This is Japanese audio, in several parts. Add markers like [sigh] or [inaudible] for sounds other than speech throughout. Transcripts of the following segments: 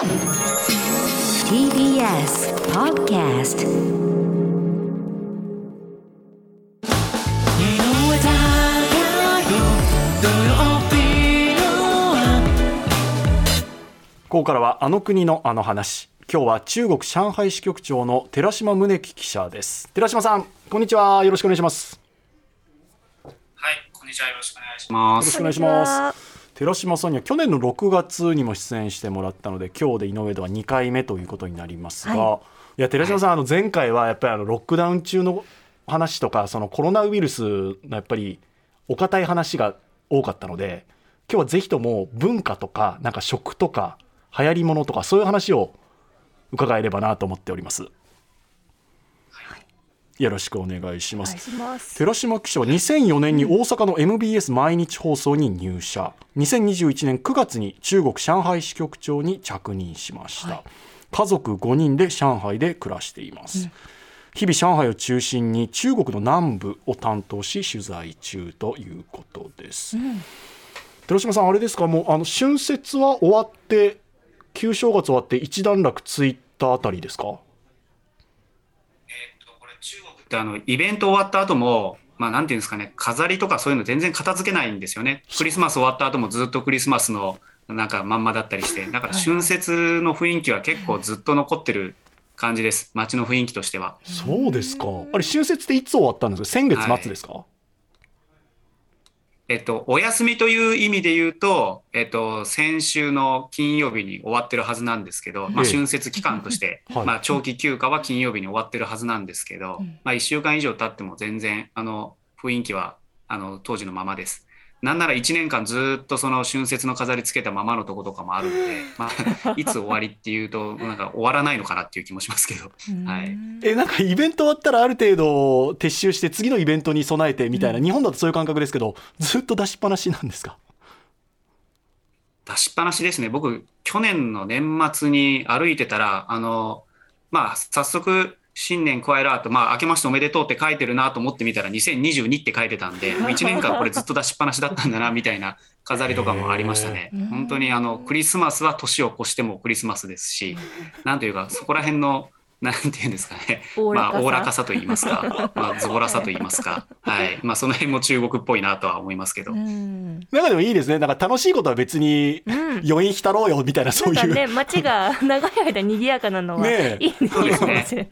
TBS Podcast ここからはあの国のあの話。今日は中国上海支局長の寺島宗樹記者です。寺島さんこんにちは。よろしくお願いします。はい、こんにちは。よろしくお願いします。よろしくお願いします寺島さんには去年の6月にも出演してもらったので今日で井上では2回目ということになりますが、い、や寺島さん、あの前回はやっぱりあのロックダウン中の話とかそのコロナウイルスのやっぱりお堅い話が多かったので今日はぜひとも文化とかなんか食とか流行り物とかそういう話を伺えればなと思っております。よろしくお願いします。寺島記者は2004年に大阪の MBS 毎日放送に入社。2021年9月に中国上海支局長に着任しました、家族5人で上海で暮らしています、日々上海を中心に中国の南部を担当し取材中ということです、寺島さんあれですか？もうあの春節は終わって旧正月終わって一段落ついたあたりですか？ってあの、イベント終わった後も、まあ、なんていうんですかね、飾りとかそういうの全然片付けないんですよね。クリスマス終わった後もずっとクリスマスのなんかまんまだったりして、だから春節の雰囲気は結構ずっと残ってる感じです。街の雰囲気としては。そうですかあれ春節っていつ終わったんですか？先月末ですか、えっと、お休みという意味で言うと、えっと、先週の金曜日に終わってるはずなんですけど、まあ、ええ。春節期間として、[laughs] はい。まあ、長期休暇は金曜日に終わってるはずなんですけど、まあ、1週間以上経っても全然、あの、雰囲気は、あの、当時のままです。なんなら1年間ずっとその春節の飾りつけたままのとことかもあるんで、[laughs] まあ、いつ終わりっていうと、なんか終わらないのかなっていう気もしますけど、はい。えなんかイベント終わったらある程度撤収して次のイベントに備えてみたいな、日本だとそういう感覚ですけどずっと出しっぱなしなんですか？出しっぱなしですね。僕、去年の年末に歩いてたら、あの、まあ、早速、新年加えらーと、まあ、明けましておめでとうって書いてるなと思ってみたら、2022って書いてたんで、1年間これずっと出しっぱなしだったんだな、みたいな飾りとかもありましたね。本当に、あの、クリスマスは年を越してもクリスマスですし、なんというか、そこら辺の、なんていうんですかね。[laughs] まあ、おおらかさと言いますか、[laughs] まあ、ズボラさと言いますか。はい。まあ、その辺も中国っぽいなとは思いますけど。うんなんかでもいいですねなんか楽しいことは別に余韻浸ろうよみたいなそういう、なんかね、街が [laughs] 長い間賑やかなのは、いいかもしれないですね。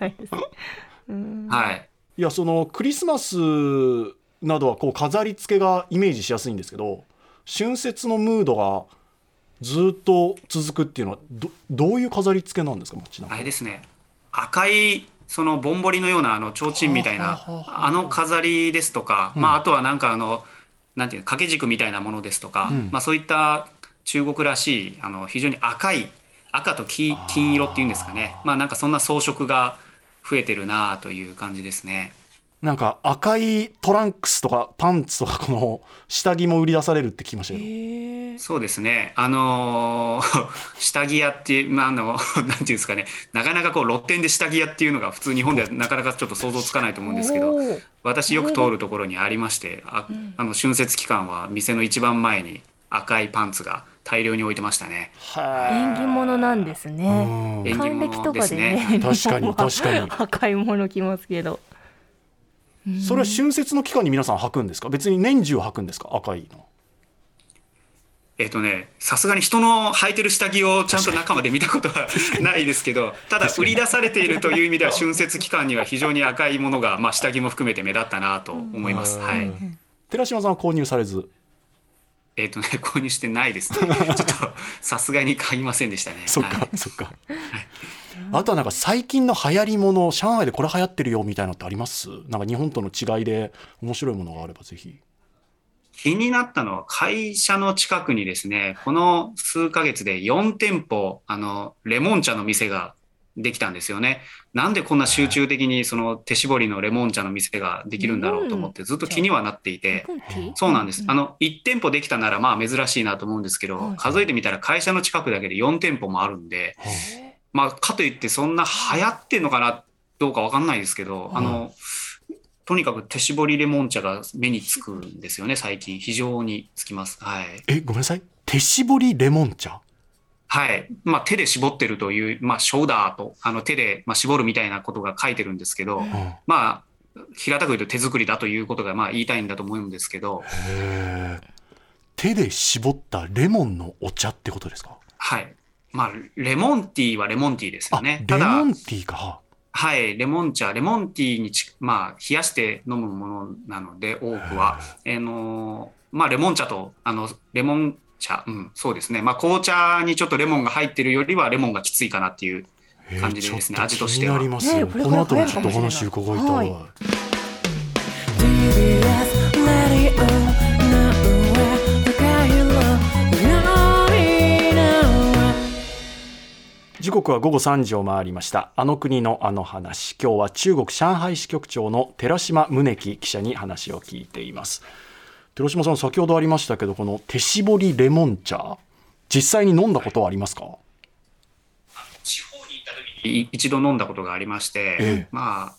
うんはい。いやそのクリスマスなどはこう飾り付けがイメージしやすいんですけど春節のムードがずっと続くっていうのはどどういう飾り付けなんですか街中あれですね、赤い、そのぼんぼりのような、あの、提灯みたいなはあの飾りですとか、まあ、あとはなんかあの、なんていうの、掛け軸みたいなものですとか、うん。まあ、そういった中国らしい、あの、非常に赤い、赤と黄金色っていうんですかね。まあ、なんかそんな装飾が増えてるなという感じですね。なんか赤いトランクスとかパンツとかこの下着も売り出されるって聞きましたけど、そうですね。あのー [laughs] 下着屋っていう、まあ、あの、[laughs] なんていうんですかね、なかなかこう、露店で下着屋っていうのが普通日本ではなかなかちょっと想像つかないと思うんですけど、私よく通るところにありまして、ああの春節期間は店の一番前に赤いパンツが大量に置いてましたね。縁起物なんですね。還暦と物でかですね。ね、[laughs] 確かに日本は確かに。赤いもの着ますけど。それは春節の期間に皆さん履くんですか？別に年中履くんですか？赤いのえっとね、さすがに人の履いてる下着をちゃんと中まで見たことはないですけど、ただ売り出されているという意味では春節期間には非常に赤いものが、まあ下着も含めて目立ったなと思います。はい。寺島さんは購入されず？えっとね、購入してないですね。ちょっとさすがに買いませんでしたね。[laughs] そっか、はいそっか。あとはなんか最近の流行りもの、上海でこれ流行ってるよみたいなのってあります？なんか日本との違いで面白いものがあればぜひ。気になったのは会社の近くにですね、この数ヶ月で4店舗、あの、レモン茶の店ができたんですよね。なんでこんな集中的にその手絞りのレモン茶の店ができるんだろうと思ってずっと気にはなっていて、そうなんです。あの、1店舗できたならまあ珍しいなと思うんですけど、数えてみたら会社の近くだけで4店舗もあるんで、まあ、かといってそんな流行ってんのかなどうかわかんないですけど、あの、とにかく手絞りレモン茶が目につくんですよね、最近。非常につきます。はい。え、ごめんなさい。手絞りレモン茶？はい。まあ、手で絞ってるという、まあ、ショーダーと、あの、手で、まあ、絞るみたいなことが書いてるんですけど、うんまあ、平たく言うと手作りだということが、まあ、言いたいんだと思うんですけど、手で絞ったレモンのお茶ってことですか？はい。まあ、レモンティーはレモンティーですよあね。レモ、ンティーかはい、レモン茶、レモンティーにち、まあ、冷やして飲むものなので、多くは。あのーまあ、レモン茶と、あの、レモン茶、うん、そうですね。まあ、紅茶にちょっとレモンが入ってるよりは、レモンがきついかなっていう。感じでですね味としては気になりますよ、ねこの後もちょっとお話伺いたい、はい時刻は午後3時を回りました。あの国のあの話。今日は中国上海支局長の寺島宗樹記者に話を聞いています。寺島さん先ほどありましたけどこの手絞りレモン茶実際に飲んだことはありますか？地方に行った時にい一度飲んだことがありまして、ええ。まあ、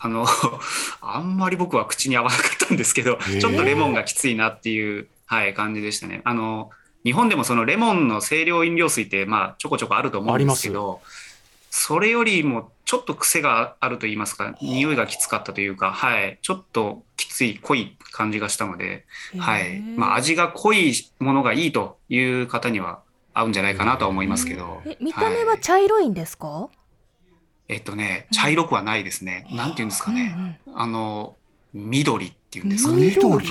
あの、あんまり僕は口に合わなかったんですけど、ええ。ちょっとレモンがきついなっていう、はい、感じでしたね。あの、日本でもそのレモンの清涼飲料水って、まあ、ちょこちょこあると思うんですけど、それよりもちょっと癖があると言いますか、匂いがきつかったというか、はい、ちょっときつい、濃い感じがしたので、はい。まあ、味が濃いものがいいという方には合うんじゃないかなとは思いますけど。え見た目はい茶色いんですか、えっとね、茶色くはないですね。なんていうんですかね。あの、緑っていうんですかね。緑？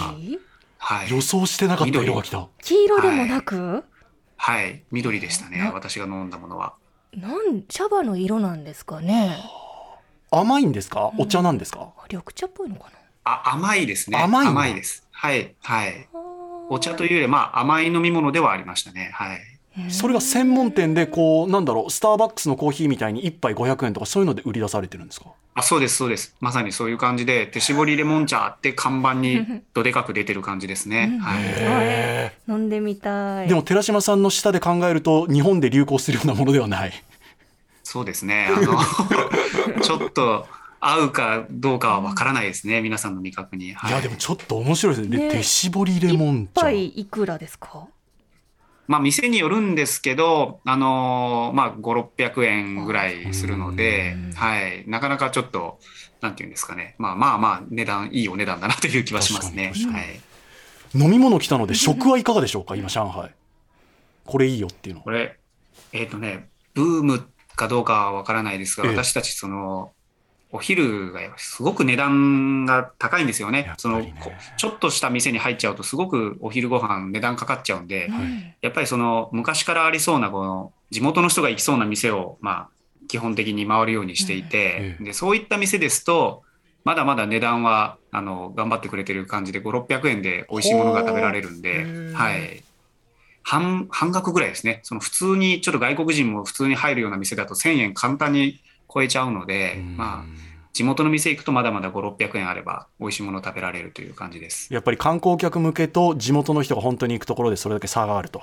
はい。予想してなかった色が来た黄色でもなく、はい。緑でしたねな。私が飲んだものは。なん茶葉の色なんですかね甘いんですか？お茶なんですか、緑茶っぽいのかあ、甘いですね。甘いです。はい。はい。なお茶というより、まあ、甘い飲み物ではありましたね。はい。それが専門店でこうなんだろうスターバックスのコーヒーみたいに1杯500円とかそういうので売り出されてるんですか？あ、そうです、そうです。まさにそういう感じで、手絞りレモン茶って看板にどでかく出てる感じですね。はい。飲んでみたいでも寺島さんの舌で考えると日本で流行するようなものではないそうですね。あの、[laughs] ちょっと合うかどうかはわからないですね。皆さんの味覚に。はいやでもちょっと面白いですねね手絞りレモン一茶杯いくらですか？まあ、店によるんですけど、あのーまあ、5、600円ぐらいするので、はい。なかなかちょっと、なんていうんですかね。まあまあまあ、値段、いいお値段だなという気はしますね。はい。飲み物来たので食はいかがでしょうか？今上海これいいよっていうのこれ、えっ、とね、ブームかどうかはわからないですが、ええ私たち、その、お昼がすごく値段が高いんですよね。やっぱそのちょっとした店に入っちゃうと、すごくお昼ご飯値段かかっちゃうんで、やっぱりその昔からありそうなこの地元の人が行きそうな店をまあ基本的に回るようにしていて、ええでそういった店ですとまだまだ値段はあの頑張ってくれてる感じで5、600円で美味しいものが食べられるんで、はい。半、半額ぐらいですね。その普通に、ちょっと外国人も普通に入るような店だと1000円簡単に超えちゃうので、まあ、地元の店行くとまだまだ5、600円あれば美味しいもの食べられるという感じです。やっぱり観光客向けと地元の人が本当に行くところでそれだけ差があると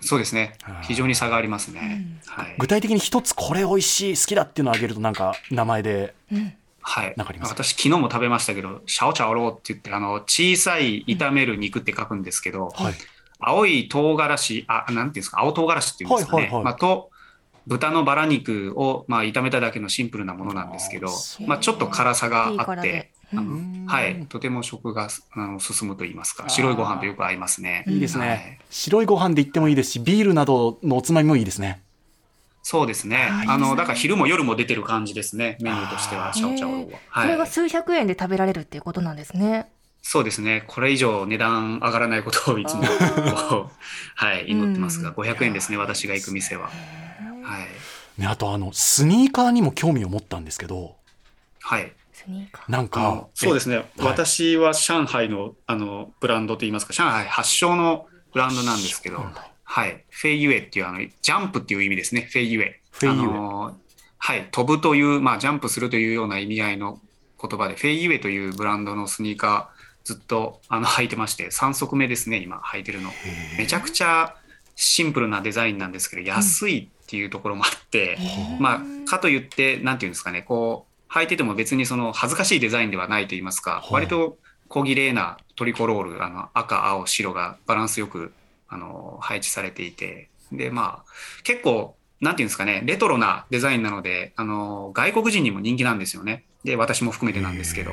そうですね。非常に差がありますね。はい。具体的に一つこれ美味しい好きだっていうのをあげるとなんか名前ではいなんかあります？私、昨日も食べましたけど、シャオチャオローって言って、あの、小さい炒める肉って書くんですけど、はい青い唐辛子、あ、なんていうんですか、青唐辛子っていうんですかね。はいはいはいまあ、と、豚のバラ肉を、まあ、炒めただけのシンプルなものなんですけど、まあ、ちょっと辛さがあってはい、とても食があの進むと言いますか、白いご飯とよく合いますね。いいですね、はい白いご飯で言ってもいいですしビールなどのおつまみもいいですねそうですね。あの、だから昼も夜も出てる感じですね、メニューとしては、シャオチャオローは。はいそれが。数百円で食べられるっていうことなんですね。そうですね。これ以上値段上がらないことをいつも、はい、祈ってますが、うん500円ですね、私が行く店は。はい。ねあとあのスニーカーにも興味を持ったんですけどはい。スニーカー。なんかそうですね。はい私は上海の、あの、ブランドといいますか、上海発祥のブランドなんですけど、はい。フェイユエっていう、あの、ジャンプっていう意味ですね。フェイユエ。フェイユエあのはい。飛ぶという、まあ、ジャンプするというような意味合いの言葉で、フェイユエというブランドのスニーカー、ずっと、あの、履いてまして、3足目ですね、今、履いてるの。めちゃくちゃシンプルなデザインなんですけど、安いっていうところもあって、まあ、かといって、なんていうんですかね、こう、履いてても別にその恥ずかしいデザインではないと言いますか、はい。割と小綺麗なトリコロール、あの赤、青、白がバランスよく、あの、配置されていて、で、まあ、結構、なんていうんですかね、レトロなデザインなので、あの、外国人にも人気なんですよね。で、私も含めてなんですけど。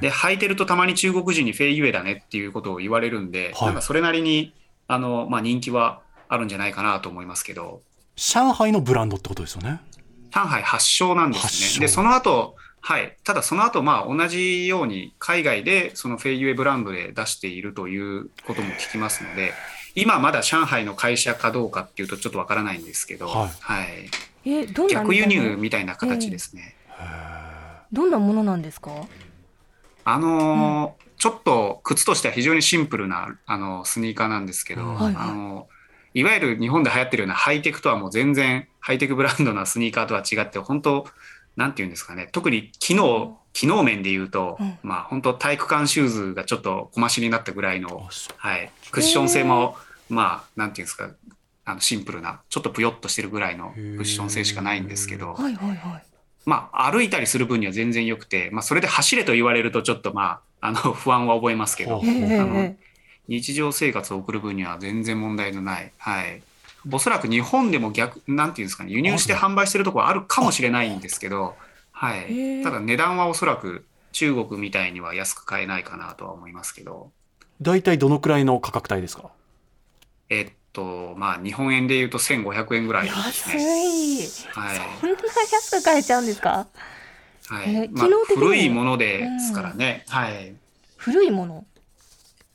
で、履いてるとたまに中国人にフェイユエだねっていうことを言われるんで、はい。なんかそれなりに、あの、まあ、人気はあるんじゃないかなと思いますけど、上海のブランドってことですよね。上海発祥なんですね。で、その後、はい。ただその後、まあ同じように海外でそのフェイユエブランドで出しているということも聞きますので、今まだ上海の会社かどうかっていうとちょっとわからないんですけど、はいはい。えどんな逆輸入みたいな形ですね。どんなものなんですか？あのーちょっと靴としては非常にシンプルなあのスニーカーなんですけど、うんはいはいあのいわゆる日本で流行ってるようなハイテクとはもう全然ハイテクブランドなスニーカーとは違って本当なんていうんですかね。特に機能機能面で言うと、うん。まあ本当体育館シューズがちょっと小増しになったぐらいのはい、クッション性もまあなんていうんですかあのシンプルなちょっとぷよっとしてるぐらいのクッション性しかないんですけど、はいはいはい。まあ、歩いたりする分には全然良くて、まあ、それで走れと言われるとちょっとまあ、あの、不安は覚えますけどあのえ日常生活を送る分には全然問題のない。はい。おそらく日本でも逆、なんていうんですかね、輸入して販売してるところあるかもしれないんですけど、はへい。えただ値段はおそらく中国みたいには安く買えないかなとは思いますけど、大体どのくらいの価格帯ですか？えっと、まあ、日本円で言うと1500円ぐらいです安ね。いはい。こんな安く買えちゃうんですか？はい。えまあ機能的にも古いものですからね。はい。古いもの？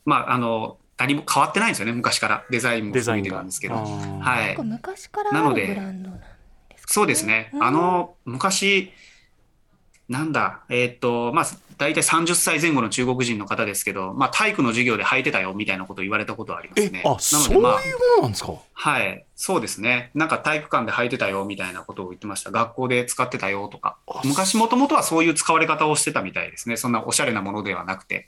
まあ、あの、何も変わってないんですよね、昔から。デザインも含めデザインがてなんですけど。はいなんか。昔からあるなのでブランドなんですかそうですね。うんあの、昔、なんだ、えーっと、まあ、大体30歳前後の中国人の方ですけど、まあ、体育の授業で履いてたよみたいなことを言われたことはありますね。えあなそういうもので、まあ、のなんですか？はい、そうですね。なんか体育館で履いてたよみたいなことを言ってました。学校で使ってたよとかあ。昔もともとはそういう使われ方をしてたみたいですね。そんなおしゃれなものではなくて。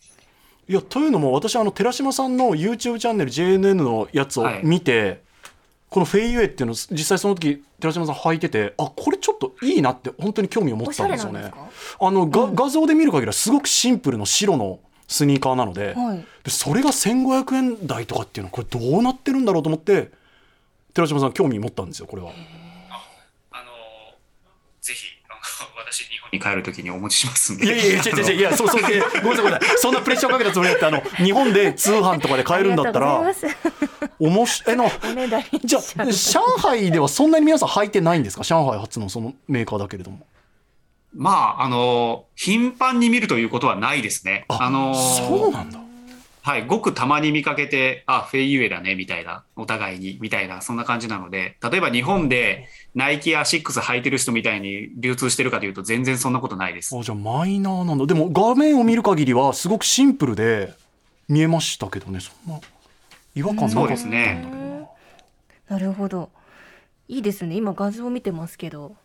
いやというのも私あの寺島さんの YouTube チャンネル JNN のやつをはい。見て、このフェイユエっていうのを実際その時寺島さん履いててあこれちょっといいなって本当に興味を持ったゃんですよね。あのが、うん。画像で見る限りはすごくシンプルの白のスニーカーなので,、はい。でそれが1500円台とかっていうのはこれどうなってるんだろうと思って寺島さん興味持ったんですよこれは。あの、ぜひ、私、日本に帰るときにお持ちしますんで。いやいやいや違う違う違う。いやそうそう。ごめんなさいごめんなさい。そんなプレッシャーかけたつもりだってあの [laughs] 日本で通販とかで買えるんだったらおもしえのじゃあ上海ではそんなに皆さん履いてないんですか？上海発のそのメーカーだけれども。まあ、あの、頻繁に見るということはないですね。あの、そうなんだはい、ごくたまに見かけて、あ、フェイユエだね、みたいな、お互いに、みたいな、そんな感じなので、例えば日本でナイキやシックス履いてる人みたいに流通してるかというと、全然そんなことないです。あじゃあマイナーなんだ。でも画面を見る限りはすごくシンプルで見えましたけどね。そんな違和感なかったんだけどそうですね。なるほど。いいですね。今画像を見てますけど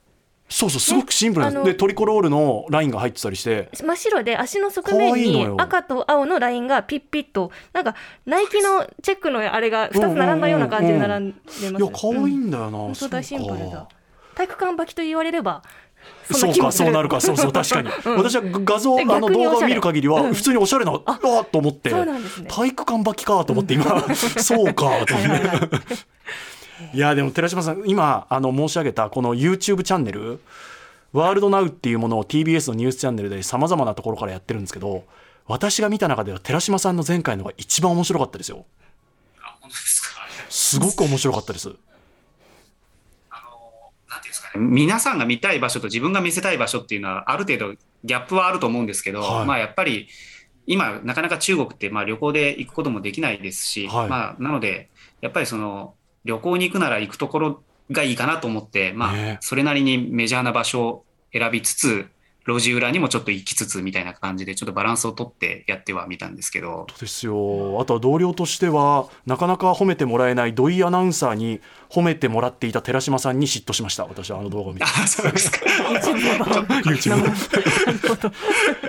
そうそうすごくシンプルなんです。でトリコロールのラインが入ってたりして。真っ白で足の側面に赤と青のラインがピッピッとなんかナイキのチェックのあれが2つ並んだような感じで並んでます、いや可愛いんだよな、本当だシンプルだ体育館履きと言われればんそうかそうなるか。そうそう確かに、[laughs] うん。私は画像であの動画を見る限りはうん。普通におしゃれな、ああーと思ってね。体育館履きかと思って今、[laughs] そうかと思って、はいやでも寺島さん今あの申し上げたこの YouTube チャンネルワールドナウっていうものを TBS のニュースチャンネルでさまざまなところからやってるんですけど私が見た中では寺島さんの前回のが一番面白かったですよ。すごく面白かったです。皆さんが見たい場所と自分が見せたい場所っていうのは、ある程度ギャップはあると思うんですけど、はい。まあやっぱり、今、なかなか中国ってまあ旅行で行くこともできないですし、はい。まあなので、やっぱりその旅行に行くなら行くところがいいかなと思って、まあね。それなりにメジャーな場所を選びつつ、路地裏にもちょっと行きつつみたいな感じで、ちょっとバランスをとってやってはみたんですけど、ですよ。あとは同僚としてはなかなか褒めてもらえない土井アナウンサーに褒めてもらっていた寺島さんに嫉妬しました。私はあの動画を見て。あ、そうですか。[laughs] YouTube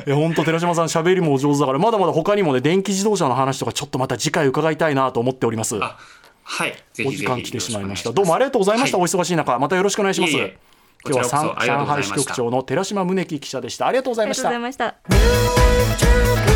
いや本当寺島さん喋りもお上手だからまだまだ他にもね電気自動車の話とかちょっとまた次回伺いたいなと思っております。あはい。お時間来てしまいました。どうもありがとうございました、はお忙しい中またよろしくお願いします。いえいえ。今日は上海支局長の寺島宗樹記者でした。ありがとうございありました。がとうございました